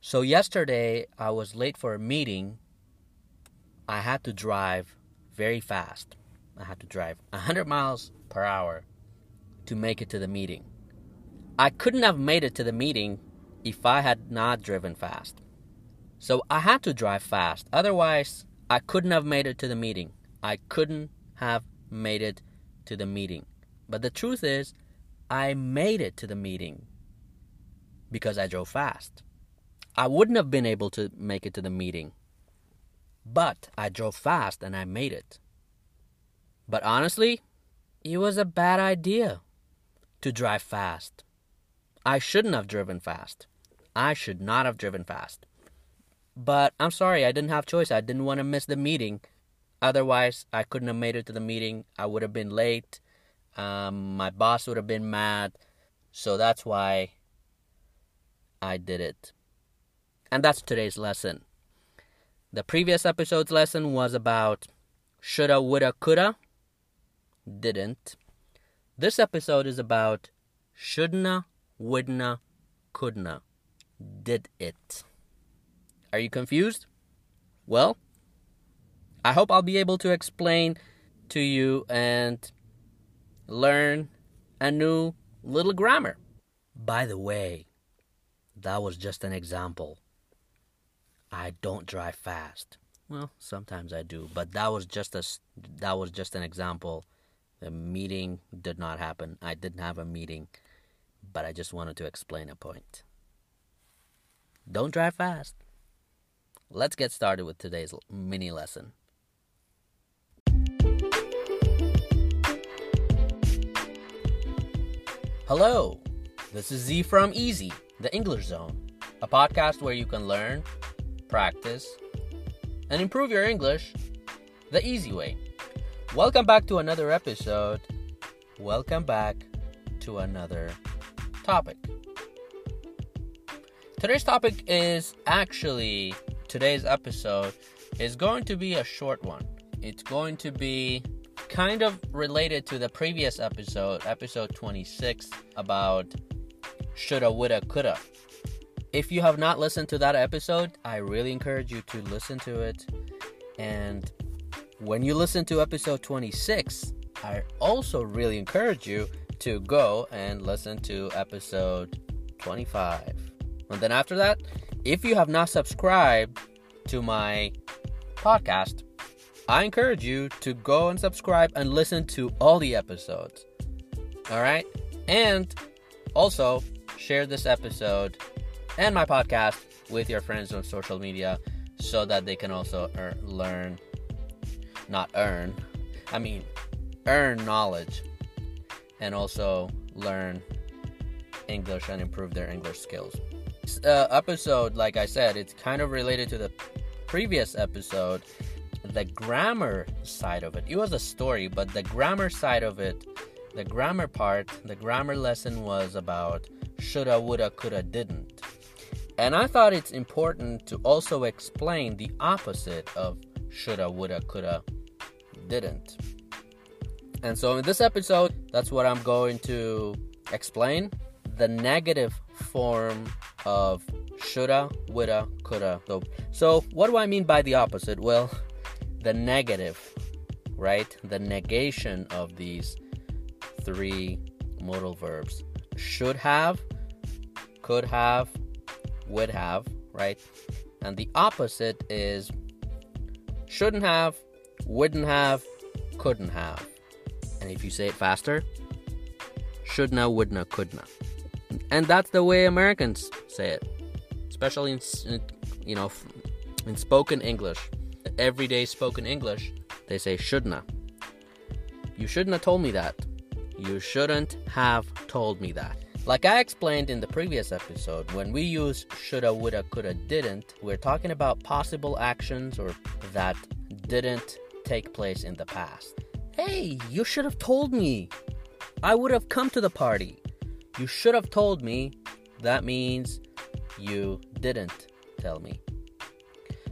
So, yesterday I was late for a meeting. I had to drive very fast. I had to drive 100 miles per hour to make it to the meeting. I couldn't have made it to the meeting if I had not driven fast. So I had to drive fast. Otherwise, I couldn't have made it to the meeting. I couldn't have made it to the meeting. But the truth is, I made it to the meeting because I drove fast. I wouldn't have been able to make it to the meeting, but I drove fast and I made it. But honestly, it was a bad idea to drive fast. I shouldn't have driven fast. I should not have driven fast. But I'm sorry, I didn't have choice. I didn't want to miss the meeting. Otherwise, I couldn't have made it to the meeting. I would have been late. Um, my boss would have been mad. So that's why I did it. And that's today's lesson. The previous episode's lesson was about shoulda, woulda, coulda. Didn't. This episode is about shouldna, wouldna, couldna. Did it. Are you confused? Well, I hope I'll be able to explain to you and learn a new little grammar. By the way, that was just an example. I don't drive fast. Well, sometimes I do, but that was just a that was just an example. The meeting did not happen. I didn't have a meeting, but I just wanted to explain a point. Don't drive fast. Let's get started with today's mini lesson. Hello, this is Z from Easy, the English Zone, a podcast where you can learn, practice, and improve your English the easy way. Welcome back to another episode. Welcome back to another topic. Today's topic is actually today's episode is going to be a short one. It's going to be kind of related to the previous episode, episode 26, about shoulda, woulda, coulda. If you have not listened to that episode, I really encourage you to listen to it. And when you listen to episode 26, I also really encourage you to go and listen to episode 25. And then after that, if you have not subscribed to my podcast, I encourage you to go and subscribe and listen to all the episodes. All right? And also share this episode and my podcast with your friends on social media so that they can also earn, learn, not earn, I mean, earn knowledge and also learn English and improve their English skills uh, episode, like I said, it's kind of related to the previous episode. The grammar side of it. It was a story, but the grammar side of it, the grammar part, the grammar lesson was about shoulda, woulda, coulda, didn't. And I thought it's important to also explain the opposite of shoulda, woulda, coulda, didn't. And so in this episode, that's what I'm going to explain the negative form of shoulda, woulda, coulda. So, so what do I mean by the opposite? Well, the negative, right? The negation of these three modal verbs should have, could have, would have, right? And the opposite is shouldn't have, wouldn't have, couldn't have. And if you say it faster, shouldna, wouldna, couldna. And that's the way Americans say it, especially in, you know, in spoken English, everyday spoken English, they say shouldna. You shouldn't have told me that. You shouldn't have told me that. Like I explained in the previous episode, when we use shoulda, woulda, coulda, didn't, we're talking about possible actions or that didn't take place in the past. Hey, you should have told me. I would have come to the party. You should have told me. That means you didn't tell me.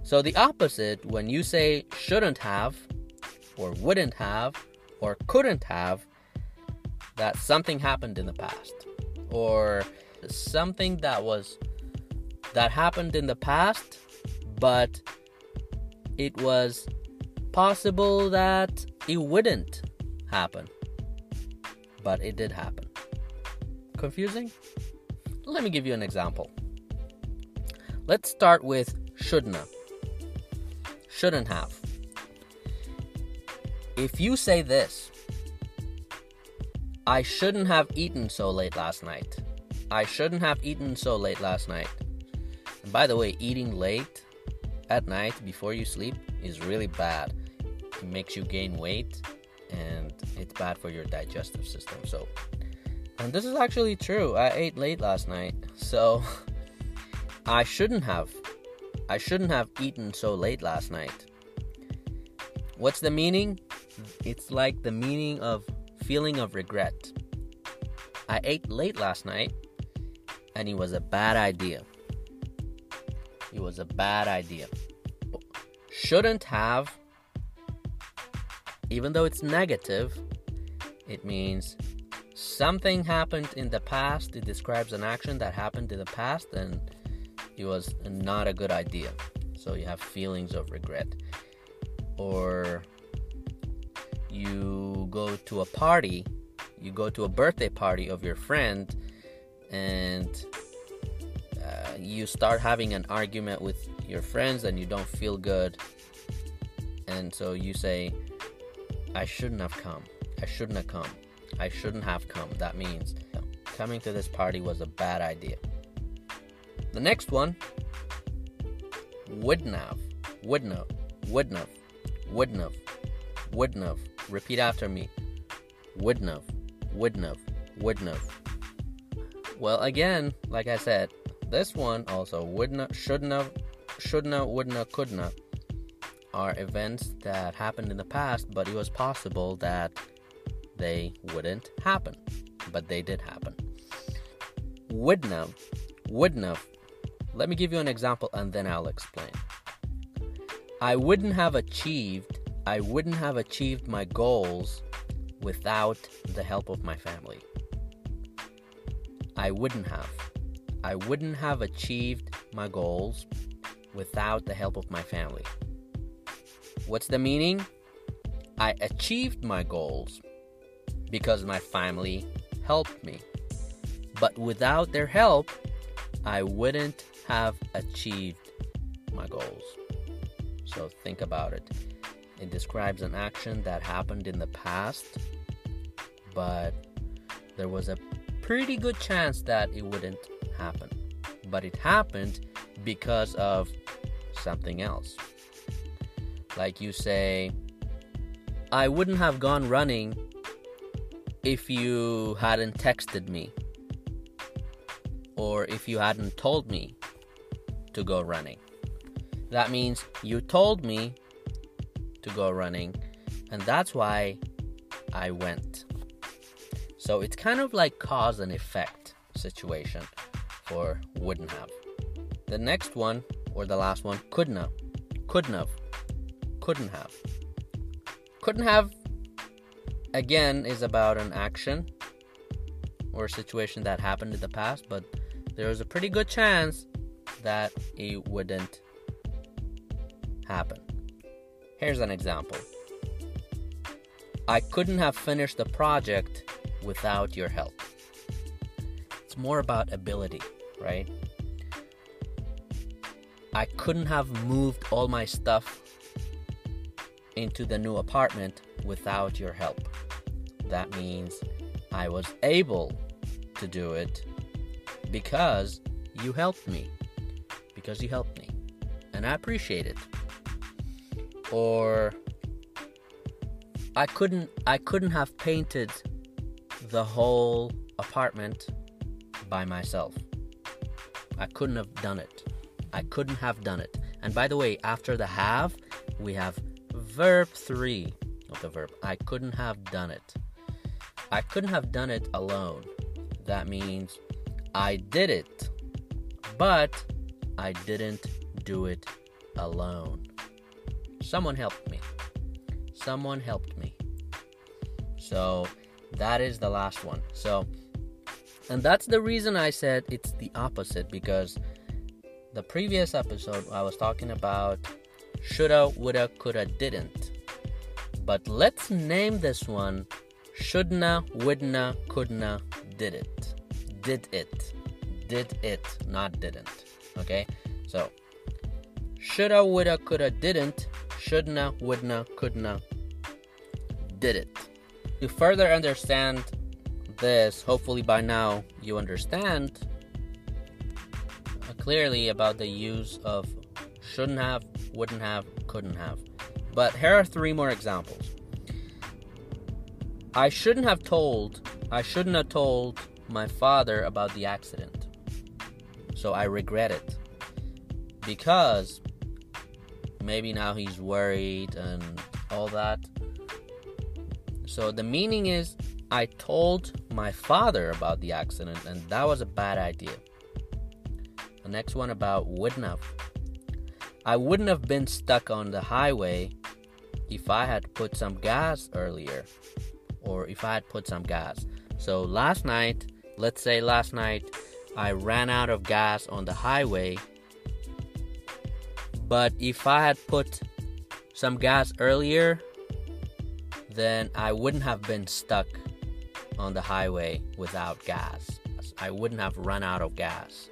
So the opposite, when you say shouldn't have, or wouldn't have, or couldn't have that something happened in the past. Or something that was that happened in the past but it was possible that it wouldn't happen but it did happen. Confusing? Let me give you an example. Let's start with shouldn't have shouldn't have if you say this I shouldn't have eaten so late last night. I shouldn't have eaten so late last night. And by the way, eating late at night before you sleep is really bad. It makes you gain weight and it's bad for your digestive system. So, and this is actually true. I ate late last night. So, I shouldn't have. I shouldn't have eaten so late last night. What's the meaning? It's like the meaning of feeling of regret. I ate late last night and it was a bad idea. It was a bad idea. Shouldn't have, even though it's negative, it means something happened in the past. It describes an action that happened in the past and it was not a good idea. So you have feelings of regret. Or you go to a party, you go to a birthday party of your friend, and uh, you start having an argument with your friends and you don't feel good. And so you say, I shouldn't have come. I shouldn't have come. I shouldn't have come. That means coming to this party was a bad idea. The next one, wouldn't have, wouldn't have, wouldn't have, wouldn't have, wouldn't have. Repeat after me. Wouldn't have. Wouldn't have. Wouldn't have. Well, again, like I said, this one also wouldn't shouldn't have, shouldn't have, wouldn't have, couldn't have are events that happened in the past, but it was possible that they wouldn't happen. But they did happen. Wouldn't have, wouldn't have. Let me give you an example and then I'll explain. I wouldn't have achieved I wouldn't have achieved my goals without the help of my family. I wouldn't have. I wouldn't have achieved my goals without the help of my family. What's the meaning? I achieved my goals because my family helped me. But without their help, I wouldn't have achieved my goals. So think about it. It describes an action that happened in the past, but there was a pretty good chance that it wouldn't happen. But it happened because of something else. Like you say, I wouldn't have gone running if you hadn't texted me or if you hadn't told me to go running. That means you told me to go running, and that's why I went. So it's kind of like cause and effect situation for wouldn't have. The next one, or the last one, couldn't have. Couldn't have. Couldn't have. Couldn't have, again, is about an action or a situation that happened in the past, but there is a pretty good chance that it wouldn't happen. Here's an example I couldn't have finished the project without your help. It's more about ability, right? I couldn't have moved all my stuff into the new apartment without your help. That means I was able to do it because you helped me. Because you helped me. And I appreciate it or I couldn't I couldn't have painted the whole apartment by myself. I couldn't have done it. I couldn't have done it. And by the way, after the have, we have verb 3 of the verb. I couldn't have done it. I couldn't have done it alone. That means I did it, but I didn't do it alone. Someone helped me. Someone helped me. So that is the last one. So, and that's the reason I said it's the opposite because the previous episode I was talking about shoulda, woulda, coulda, didn't. But let's name this one shouldna, wouldna, couldna, did it. Did it. Did it, not didn't. Okay? So, shoulda, woulda, coulda, didn't. Shouldna, wouldna, couldna, did it. To further understand this, hopefully by now you understand uh, clearly about the use of shouldn't have, wouldn't have, couldn't have. But here are three more examples. I shouldn't have told, I shouldn't have told my father about the accident. So I regret it. Because maybe now he's worried and all that. So the meaning is I told my father about the accident and that was a bad idea. The next one about wouldn't have. I wouldn't have been stuck on the highway if I had put some gas earlier or if I had put some gas. So last night, let's say last night, I ran out of gas on the highway. But if I had put some gas earlier, then I wouldn't have been stuck on the highway without gas. I wouldn't have run out of gas.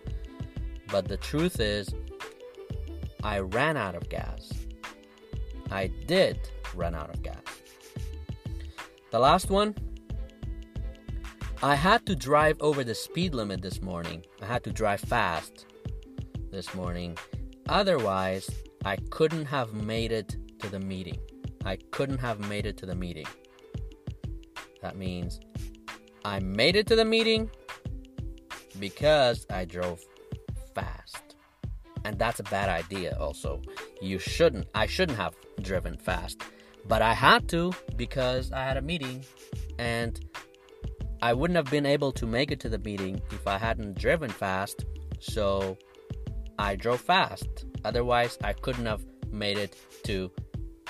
But the truth is, I ran out of gas. I did run out of gas. The last one I had to drive over the speed limit this morning. I had to drive fast this morning. Otherwise, I couldn't have made it to the meeting. I couldn't have made it to the meeting. That means I made it to the meeting because I drove fast. And that's a bad idea also. You shouldn't I shouldn't have driven fast. But I had to because I had a meeting and I wouldn't have been able to make it to the meeting if I hadn't driven fast. So I drove fast. Otherwise, I couldn't have made it to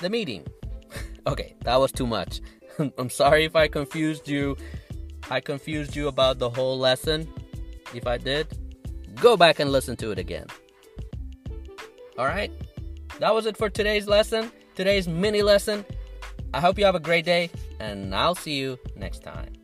the meeting. okay, that was too much. I'm sorry if I confused you. I confused you about the whole lesson. If I did, go back and listen to it again. All right, that was it for today's lesson, today's mini lesson. I hope you have a great day, and I'll see you next time.